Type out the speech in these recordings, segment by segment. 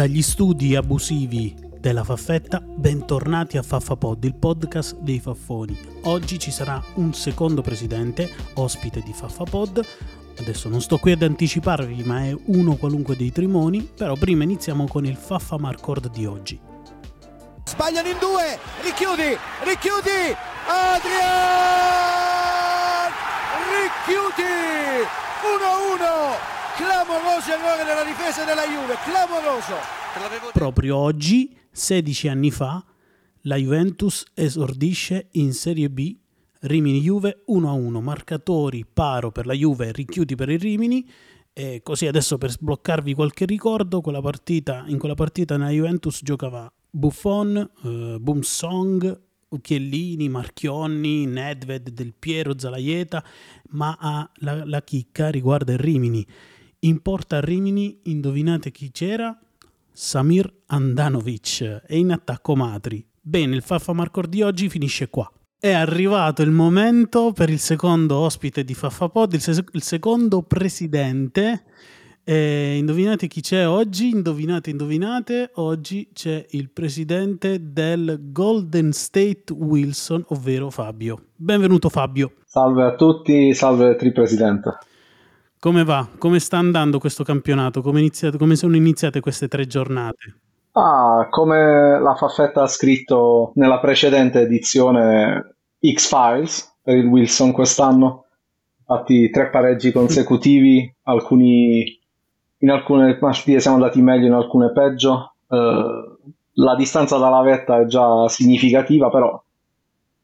Dagli studi abusivi della Faffetta, bentornati a Faffapod, il podcast dei Faffoni. Oggi ci sarà un secondo presidente, ospite di Faffapod. Adesso non sto qui ad anticiparvi, ma è uno qualunque dei trimoni. Però prima iniziamo con il Faffa Marcord di oggi. Sbagliano in due, richiudi, richiudi, Adrian! Richiudi! 1-1! Clamoroso errore della difesa della Juve, clamoroso. Proprio oggi, 16 anni fa, la Juventus esordisce in Serie B Rimini-Juve 1-1, marcatori paro per la Juve, richiudi per il Rimini. E così adesso per sbloccarvi qualche ricordo, quella partita, in quella partita nella Juventus giocava Buffon, eh, Boomsong, Chiellini, Marchionni, Nedved, Del Piero, Zalaieta, ma ah, la, la chicca riguarda il Rimini. In porta a Rimini, indovinate chi c'era? Samir Andanovic e in attacco Matri. Bene, il Faffa Marcor di oggi finisce qua. È arrivato il momento per il secondo ospite di Faffapod, il, se- il secondo presidente. Eh, indovinate chi c'è oggi? Indovinate, indovinate. Oggi c'è il presidente del Golden State Wilson, ovvero Fabio. Benvenuto Fabio. Salve a tutti, salve Tripresidente. Come va? Come sta andando questo campionato? Come, iniziate, come sono iniziate queste tre giornate? Ah, come la Faffetta ha scritto nella precedente edizione X-Files per il Wilson quest'anno, infatti tre pareggi consecutivi, alcuni, in alcune partite siamo andati meglio, in alcune peggio. Uh, la distanza dalla vetta è già significativa, però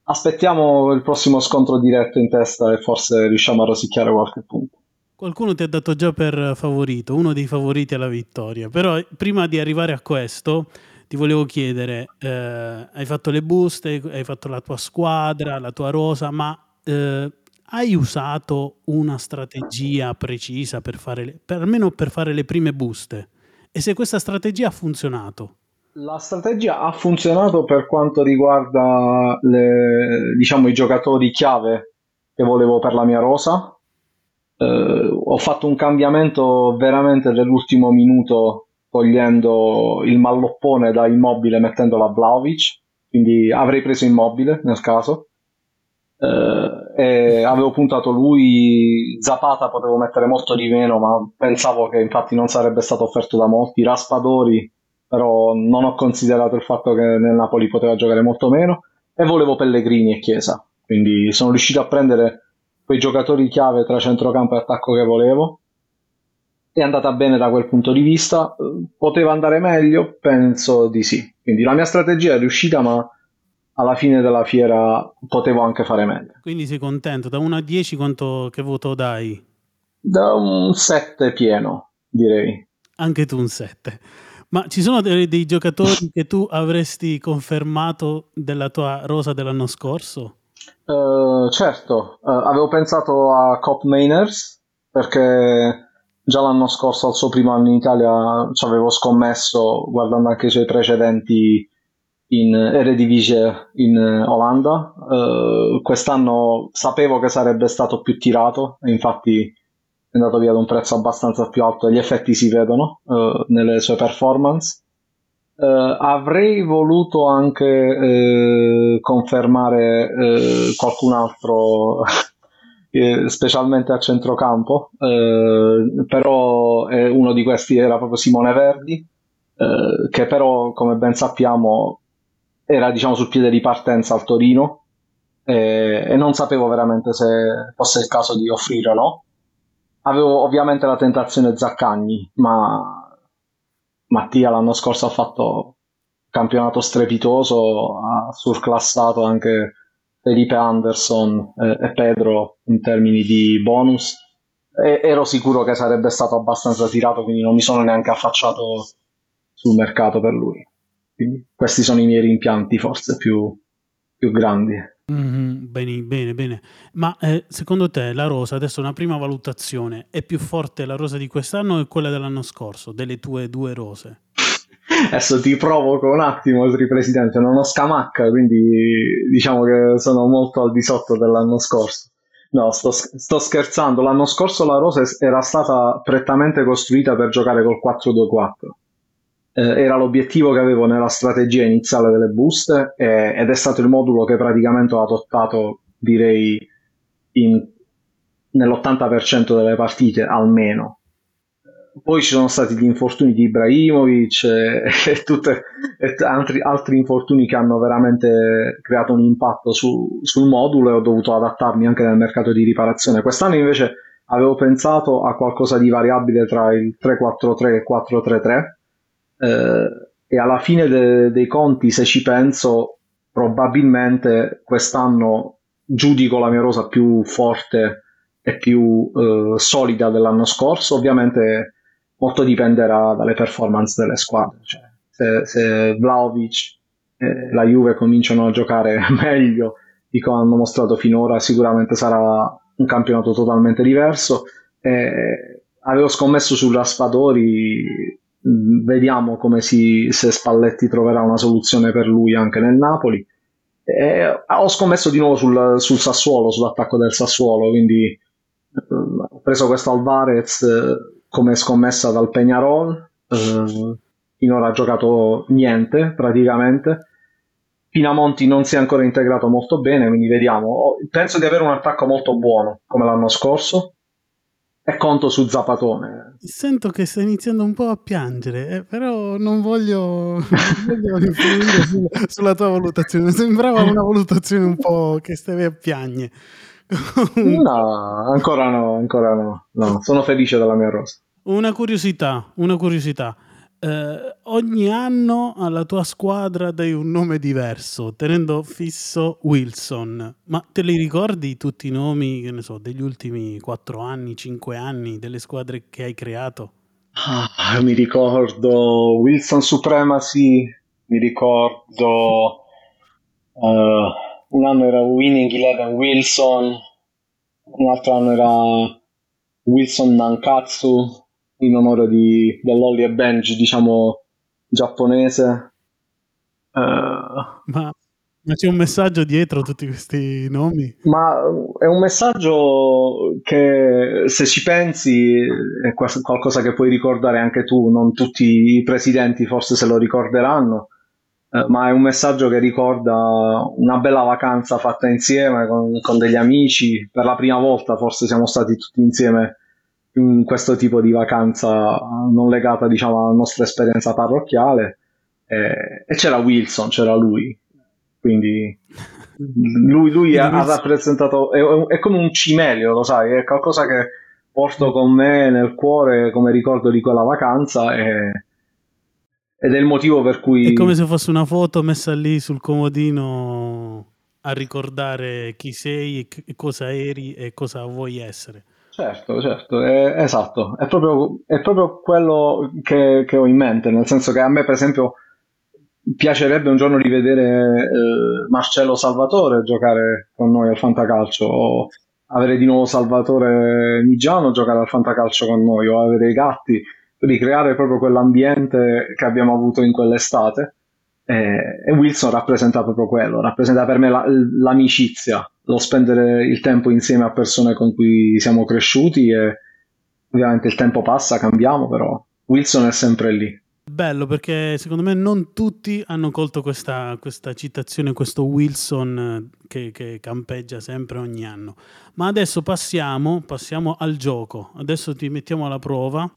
aspettiamo il prossimo scontro diretto in testa e forse riusciamo a rosicchiare qualche punto. Qualcuno ti ha dato già per favorito, uno dei favoriti alla vittoria, però prima di arrivare a questo ti volevo chiedere, eh, hai fatto le buste, hai fatto la tua squadra, la tua rosa, ma eh, hai usato una strategia precisa per fare, le, per, almeno per fare le prime buste? E se questa strategia ha funzionato? La strategia ha funzionato per quanto riguarda le, diciamo, i giocatori chiave che volevo per la mia rosa, eh, ho fatto un cambiamento veramente dell'ultimo minuto togliendo il malloppone da immobile mettendo la Vlaovic quindi avrei preso immobile nel caso. Eh, e avevo puntato lui Zapata potevo mettere molto di meno ma pensavo che infatti non sarebbe stato offerto da molti. Raspadori però non ho considerato il fatto che nel Napoli poteva giocare molto meno. E volevo Pellegrini e Chiesa quindi sono riuscito a prendere quei giocatori chiave tra centrocampo e attacco che volevo. È andata bene da quel punto di vista. Poteva andare meglio? Penso di sì. Quindi la mia strategia è riuscita, ma alla fine della fiera potevo anche fare meglio. Quindi sei contento? Da 1 a 10 quanto, che voto dai? Da un 7 pieno, direi. Anche tu un 7. Ma ci sono dei, dei giocatori che tu avresti confermato della tua rosa dell'anno scorso? Uh, certo, uh, avevo pensato a Cop Mainers perché già l'anno scorso, al suo primo anno in Italia, ci avevo scommesso guardando anche i suoi precedenti in Eredivisie in Olanda. Uh, quest'anno sapevo che sarebbe stato più tirato, infatti è andato via ad un prezzo abbastanza più alto e gli effetti si vedono nelle sue performance. Avrei voluto anche confermare uh, qualcun altro, specialmente a centrocampo, però uno di questi era proprio Simone Verdi, che però, come ben sappiamo, era diciamo, sul piede di partenza al Torino e, e non sapevo veramente se fosse il caso di offrire o no. Avevo ovviamente la tentazione Zaccagni, ma Mattia l'anno scorso ha fatto campionato strepitoso, ha surclassato anche Felipe Anderson e, e Pedro in termini di bonus. E, ero sicuro che sarebbe stato abbastanza tirato, quindi non mi sono neanche affacciato sul mercato per lui. Quindi questi sono i miei rimpianti forse più, più grandi. Mm-hmm, bene, bene, bene. Ma eh, secondo te la rosa, adesso una prima valutazione, è più forte la rosa di quest'anno o quella dell'anno scorso, delle tue due rose? Adesso ti provoco un attimo, Presidente, non ho scamacca, quindi diciamo che sono molto al di sotto dell'anno scorso. No, sto, sto scherzando, l'anno scorso la rosa era stata prettamente costruita per giocare col 4-2-4 eh, era l'obiettivo che avevo nella strategia iniziale delle buste eh, ed è stato il modulo che praticamente ho adottato, direi, in, nell'80% delle partite almeno. Poi ci sono stati gli infortuni di Ibrahimovic e, e, tutte, e altri, altri, infortuni che hanno veramente creato un impatto su, sul modulo e ho dovuto adattarmi anche nel mercato di riparazione. Quest'anno invece avevo pensato a qualcosa di variabile tra il 3-4-3 e il 4-3-3 eh, e alla fine de- dei conti, se ci penso, probabilmente quest'anno giudico la mia rosa più forte e più eh, solida dell'anno scorso. Ovviamente molto dipenderà dalle performance delle squadre. Cioè, se, se Vlaovic e la Juve cominciano a giocare meglio di come hanno mostrato finora, sicuramente sarà un campionato totalmente diverso. E avevo scommesso su Raspadori vediamo come si, se Spalletti troverà una soluzione per lui anche nel Napoli. E ho scommesso di nuovo sul, sul Sassuolo, sull'attacco del Sassuolo, quindi eh, ho preso questo Alvarez come scommessa dal Peñarol, eh, finora ha giocato niente praticamente. Pinamonti non si è ancora integrato molto bene, quindi vediamo. Penso di avere un attacco molto buono come l'anno scorso e conto su Zapatone. Sento che stai iniziando un po' a piangere, eh, però non voglio, voglio influire sulla, tua valutazione. Sembrava una valutazione un po' che stavi a piagne. No, ancora no, ancora no. no. Sono felice della mia rosa. Una curiosità, una curiosità eh, ogni anno alla tua squadra dai un nome diverso, tenendo fisso Wilson. Ma te li ricordi tutti i nomi, che ne so, degli ultimi 4 anni, 5 anni, delle squadre che hai creato? Ah, mi ricordo Wilson Supremacy, mi ricordo uh, un anno era Winning Eleven Wilson, un altro anno era Wilson Nankatsu, in onore di, dell'Holly e Benji, diciamo, giapponese. Uh, ma, ma, c'è un messaggio dietro tutti questi nomi? Ma è un messaggio che, se ci pensi, è qualcosa che puoi ricordare anche tu. Non tutti i presidenti forse se lo ricorderanno, eh, ma è un messaggio che ricorda una bella vacanza fatta insieme con, con degli amici. Per la prima volta forse siamo stati tutti insieme in questo tipo di vacanza non legata diciamo alla nostra esperienza parrocchiale eh, e c'era Wilson, c'era lui quindi lui, lui ha, ha, rappresentato è, è, come un cimelio lo sai, è qualcosa che porto con me nel cuore come ricordo di quella vacanza e, ed è il motivo per cui è come se fosse una foto messa lì sul comodino a ricordare chi sei e cosa eri e cosa vuoi essere. Certo, certo, è, esatto, è proprio, è proprio quello che, che, ho in mente, nel senso che a me per esempio piacerebbe un giorno rivedere eh, Marcello Salvatore giocare con noi al Fantacalcio o avere di nuovo Salvatore Migiano giocare al Fantacalcio con noi o avere i gatti, ricreare proprio quell'ambiente che abbiamo avuto in quell'estate e, e Wilson rappresenta proprio quello, rappresenta per me la, l'amicizia lo spendere il tempo insieme a persone con cui siamo cresciuti e ovviamente il tempo passa, cambiamo, però Wilson è sempre lì. Bello perché secondo me non tutti hanno colto questa, questa citazione, questo Wilson eh, che, che, campeggia sempre ogni anno. Ma adesso passiamo, passiamo al gioco. Adesso ti mettiamo alla prova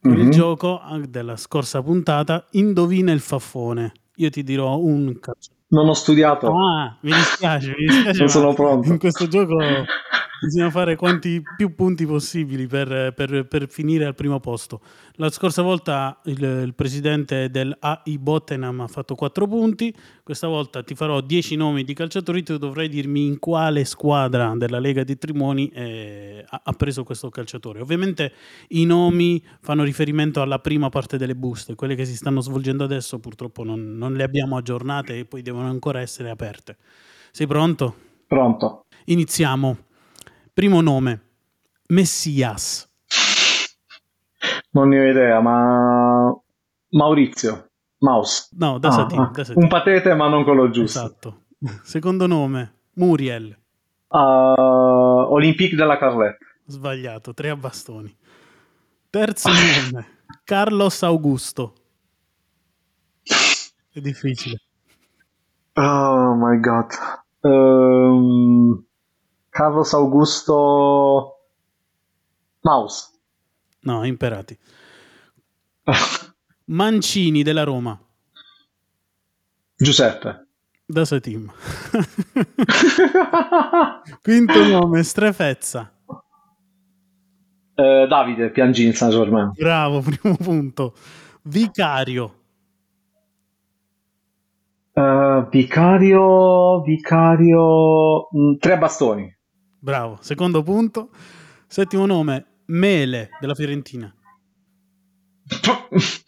con mm-hmm. il gioco ah, della scorsa puntata. Indovina il faffone. Io ti dirò un non ho studiato. Ah, mi dispiace, mi dispiace. non sono pronto. In questo gioco bisogna fare quanti più punti possibili per, per, per finire al primo posto. La scorsa volta il, il, presidente del AI Bottenham ha fatto 4 punti, questa volta ti farò 10 nomi di calciatori, tu dovrai dirmi in quale squadra della Lega di Trimoni eh, ha, ha, preso questo calciatore. Ovviamente i nomi fanno riferimento alla prima parte delle buste, quelle che si stanno svolgendo adesso purtroppo non, non le abbiamo aggiornate e poi devono ancora essere aperte. Sei pronto? Pronto. Iniziamo. Primo nome, Messias. Non ne ho idea, ma Maurizio, Maus. No, da Ah, Satin, ah, da Satin. Un patete, ma non quello giusto. Esatto. Secondo nome, Muriel. Uh, Olympique della Carlette. Sbagliato, tre a bastoni. Terzo nome, Carlos Augusto. È difficile. Oh my god. Ehm, Carlos Augusto Maus. No, imperati. Mancini della Roma. Giuseppe. Da Satim. Quinto nome, Strefezza. Eh, Davide Piangin San Germain. Bravo, primo punto. Vicario. Eh, vicario, vicario, mm, tre bastoni. Bravo. Secondo punto. Settimo nome, Mele della Fiorentina.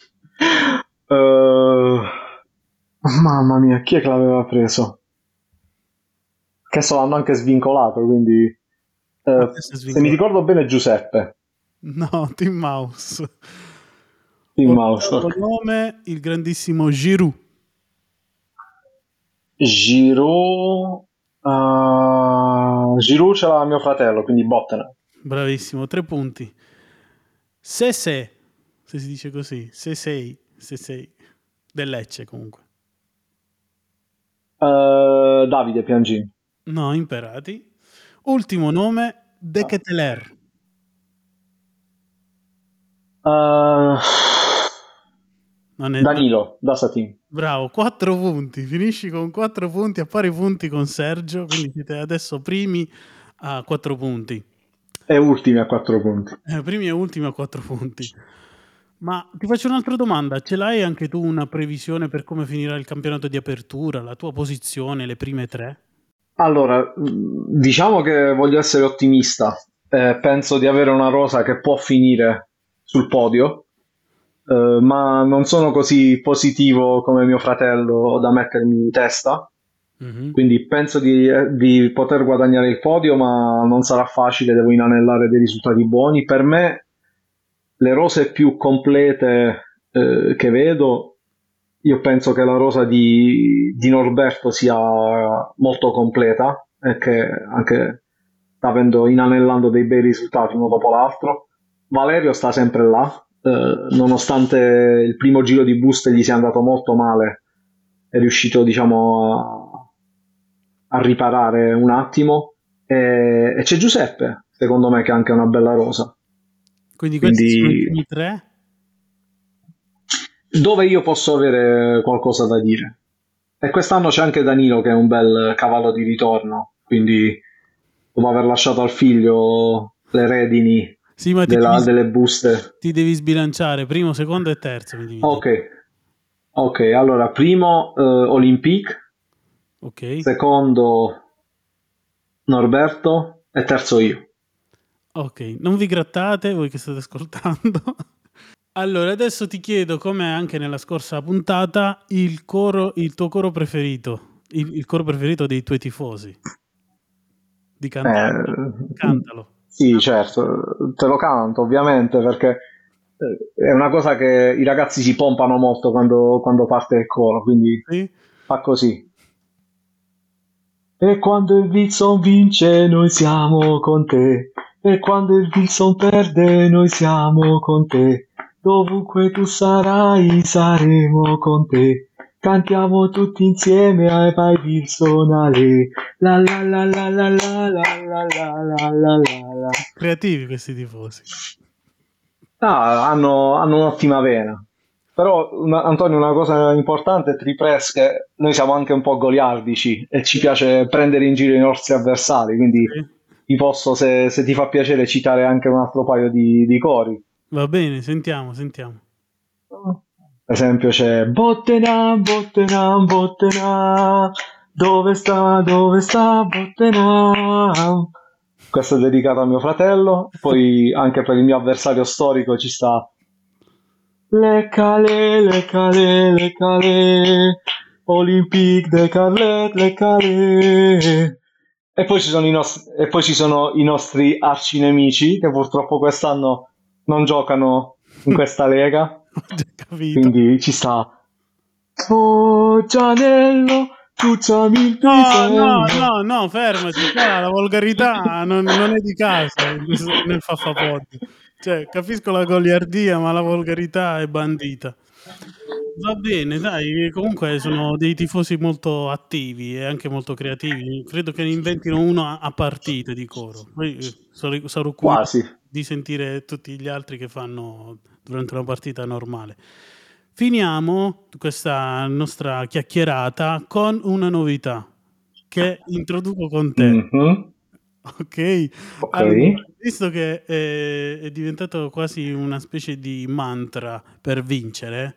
Eh, mamma mia, chi è che l'aveva preso? Che so, l'hanno anche svincolato, quindi... eh, se mi ricordo bene Giuseppe. No, Tim Mouse. Il mouse. Ottavo nome, il grandissimo Giroud. Giroud... eh, Giroud ce l'ha mio fratello, quindi bottene. Bravissimo, tre punti. Se se, se si dice così, se sei, se sei, del Lecce comunque. Eh, Davide Piangin. No, imperati. Ultimo nome, De Keteler. È- Danilo, da Satin. Bravo, quattro punti. Finisci con quattro punti a pari punti con Sergio, quindi siete adesso primi a quattro punti. E ultimi a quattro punti. Eh, primi e ultimi a quattro punti. Ma ti faccio un'altra domanda. Ce l'hai anche tu una previsione per come finirà il campionato di apertura, la tua posizione, le prime tre? Allora, mh, diciamo che voglio essere ottimista. Eh, penso di avere una rosa che può finire sul podio, eh, ma non sono così positivo come mio fratello da mettermi in testa. Mhm. Quindi penso di, eh, di poter guadagnare il podio, ma non sarà facile, devo inanellare dei risultati buoni. Per me, le rose più complete eh, che vedo, io penso che la rosa di, di Norberto sia molto completa e che anche sta avendo, inanellando dei bei risultati uno dopo l'altro. Valerio sta sempre là, eh, nonostante il primo giro di boost gli sia andato molto male, è riuscito, diciamo, a, a riparare un attimo. E, e c'è Giuseppe, secondo me, che ha anche una bella rosa. Quindi questi Quindi- sono i tre? Dove io posso avere qualcosa da dire. E quest'anno c'è anche Danilo, che è un bel cavallo di ritorno. Quindi, dopo aver lasciato al figlio le redini Sì, ma della- devi, delle buste. ti devi sbilanciare, primo, secondo e terzo. Ok. Ok, allora, primo eh, Olympique, Ok, secondo Norberto e terzo io. ok. Non vi grattate voi che state ascoltando. Allora, adesso ti chiedo, come anche nella scorsa puntata, il, coro, il tuo coro preferito, il, il coro preferito dei tuoi tifosi. Di cantare. Eh, Cantalo. Sì, certo, te lo canto ovviamente perché eh, è una cosa che i ragazzi si pompano molto quando, quando parte il coro, quindi Sì? fa così. E quando il Wilson vince noi siamo con te, e quando il Wilson perde noi siamo con te, dovunque tu sarai saremo con te. Cantiamo tutti insieme ai vai Wilson Ale. La la la la la la la la la la la. Creativi questi tifosi. Ah, hanno, hanno un'ottima vena. Però, una- Antonio, una cosa importante, Tripress, che noi siamo anche un po' goliardici e ci piace prendere in giro i nostri avversari, quindi Sì? ti posso, se, se ti fa piacere, citare anche un altro paio di, di cori. Va bene, sentiamo, sentiamo. Per esempio c'è Bottenham, Bottenham, Bottenham, dove sta, dove sta Bottenham? Questo è dedicato a mio fratello, poi anche per il mio avversario storico ci sta Le cale, le cale, le cale, Olympique de Carlet Le Calais. E poi, nostri, e poi ci sono i nostri arcinemici che purtroppo quest'anno non giocano in questa lega. Quindi ci sta. Oh Gianello, Ciucciami il no, no, no, no, fermati, qua la volgarità non, non, è di casa nel Faffapod. Cioè, capisco la goliardia, ma la volgarità è bandita. Va bene, dai, comunque sono dei tifosi molto attivi e anche molto creativi. Credo che ne inventino uno a partita di coro. Poi eh, sarò, sarò Quasi. Di sentire tutti gli altri che fanno durante una partita normale. Finiamo questa nostra chiacchierata con una novità che introduco con te. Mm-hmm. Ok, allora, visto che è, è diventato quasi una specie di mantra per vincere,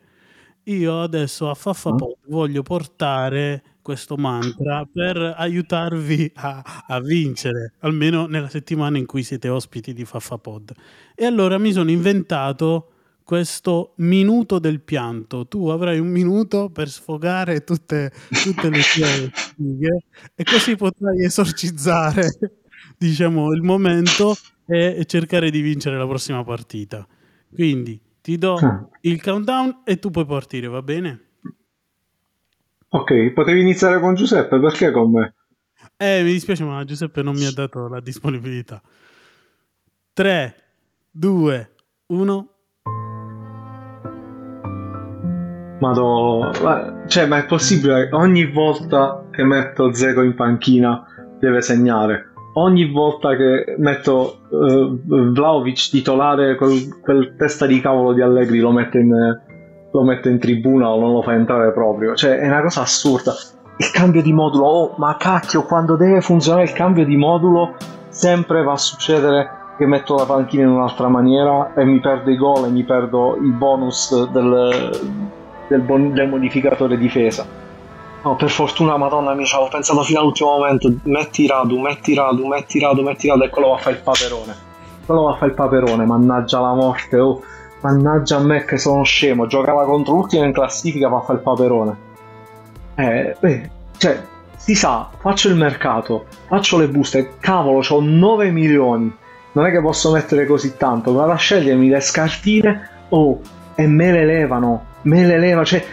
io adesso a Faffapod mm. voglio portare questo mantra per aiutarvi a, a, vincere, almeno nella settimana in cui siete ospiti di Faffapod. E allora mi sono inventato questo minuto del pianto. Tu avrai un minuto per sfogare tutte, tutte le tue sfighe e così potrai esorcizzare, diciamo, il momento e cercare di vincere la prossima partita. Quindi ti do il countdown e tu puoi partire, va bene? Ok, potevi iniziare con Giuseppe, perché con me? Eh, mi dispiace, ma Giuseppe non mi ha dato la disponibilità. 3, 2, 1. Madò, cioè, ma è possibile? Ogni volta che metto Zego in panchina deve segnare ogni volta che metto uh, Vlaovic titolare, quel, quel, testa di cavolo di Allegri lo mette, in, lo mette in tribuna o non lo fa entrare proprio. Cioè, è una cosa assurda. Il cambio di modulo, oh, ma cacchio, quando deve funzionare il cambio di modulo, sempre va a succedere che metto la panchina in un'altra maniera e mi perdo i gol e mi perdo il bonus del, del, bon- del modificatore difesa No, per fortuna, madonna mia, ci avevo pensato fino all'ultimo momento. Metti Radu, metti Radu, metti Radu, metti Radu, e quello va a fare il paperone. Quello va a fare il paperone, mannaggia la morte, oh. Mannaggia a me che sono scemo. Giocava contro l'ultimo in classifica, va a fare il paperone. Eh, beh, cioè, si sa, faccio il mercato, faccio le buste, cavolo, ho 9 milioni. Non è che posso mettere così tanto, vado a scegliermi le scartine, oh, e me le levano, me le levano, cioè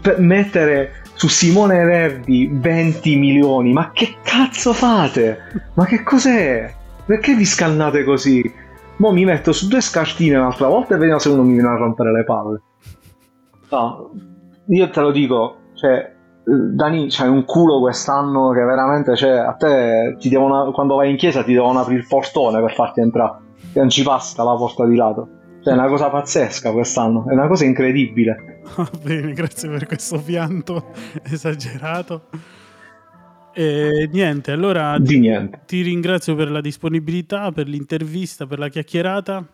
per mettere su Simone Verdi 20 milioni, ma che cazzo fate? Ma che cos'è? Perché vi scannate così? Mo mi metto su due scartine un'altra volta e vediamo se uno mi viene a rompere le palle. No, io te lo dico, cioè, Dani, c'hai un culo quest'anno che veramente, cioè, a te devono, quando vai in chiesa ti devono aprire il portone per farti entrare, che non ci passa la porta di lato. Cioè, è una cosa pazzesca quest'anno, è una cosa incredibile. Va bene, grazie per questo pianto esagerato. E niente, allora Di niente. ti ringrazio per la disponibilità, per l'intervista, per la chiacchierata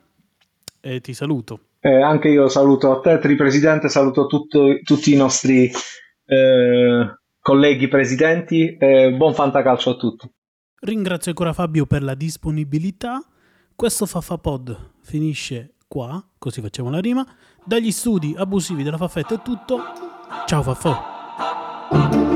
e ti saluto. Eh, anche io saluto a te, Tripresidente, saluto tutto, tutti i nostri eh, colleghi presidenti e buon fantacalcio a tutti. Ringrazio ancora Fabio per la disponibilità. Questo Fafapod finisce qua, così facciamo la rima. Dagli studi abusivi della Faffetta è tutto. Ciao Faffo!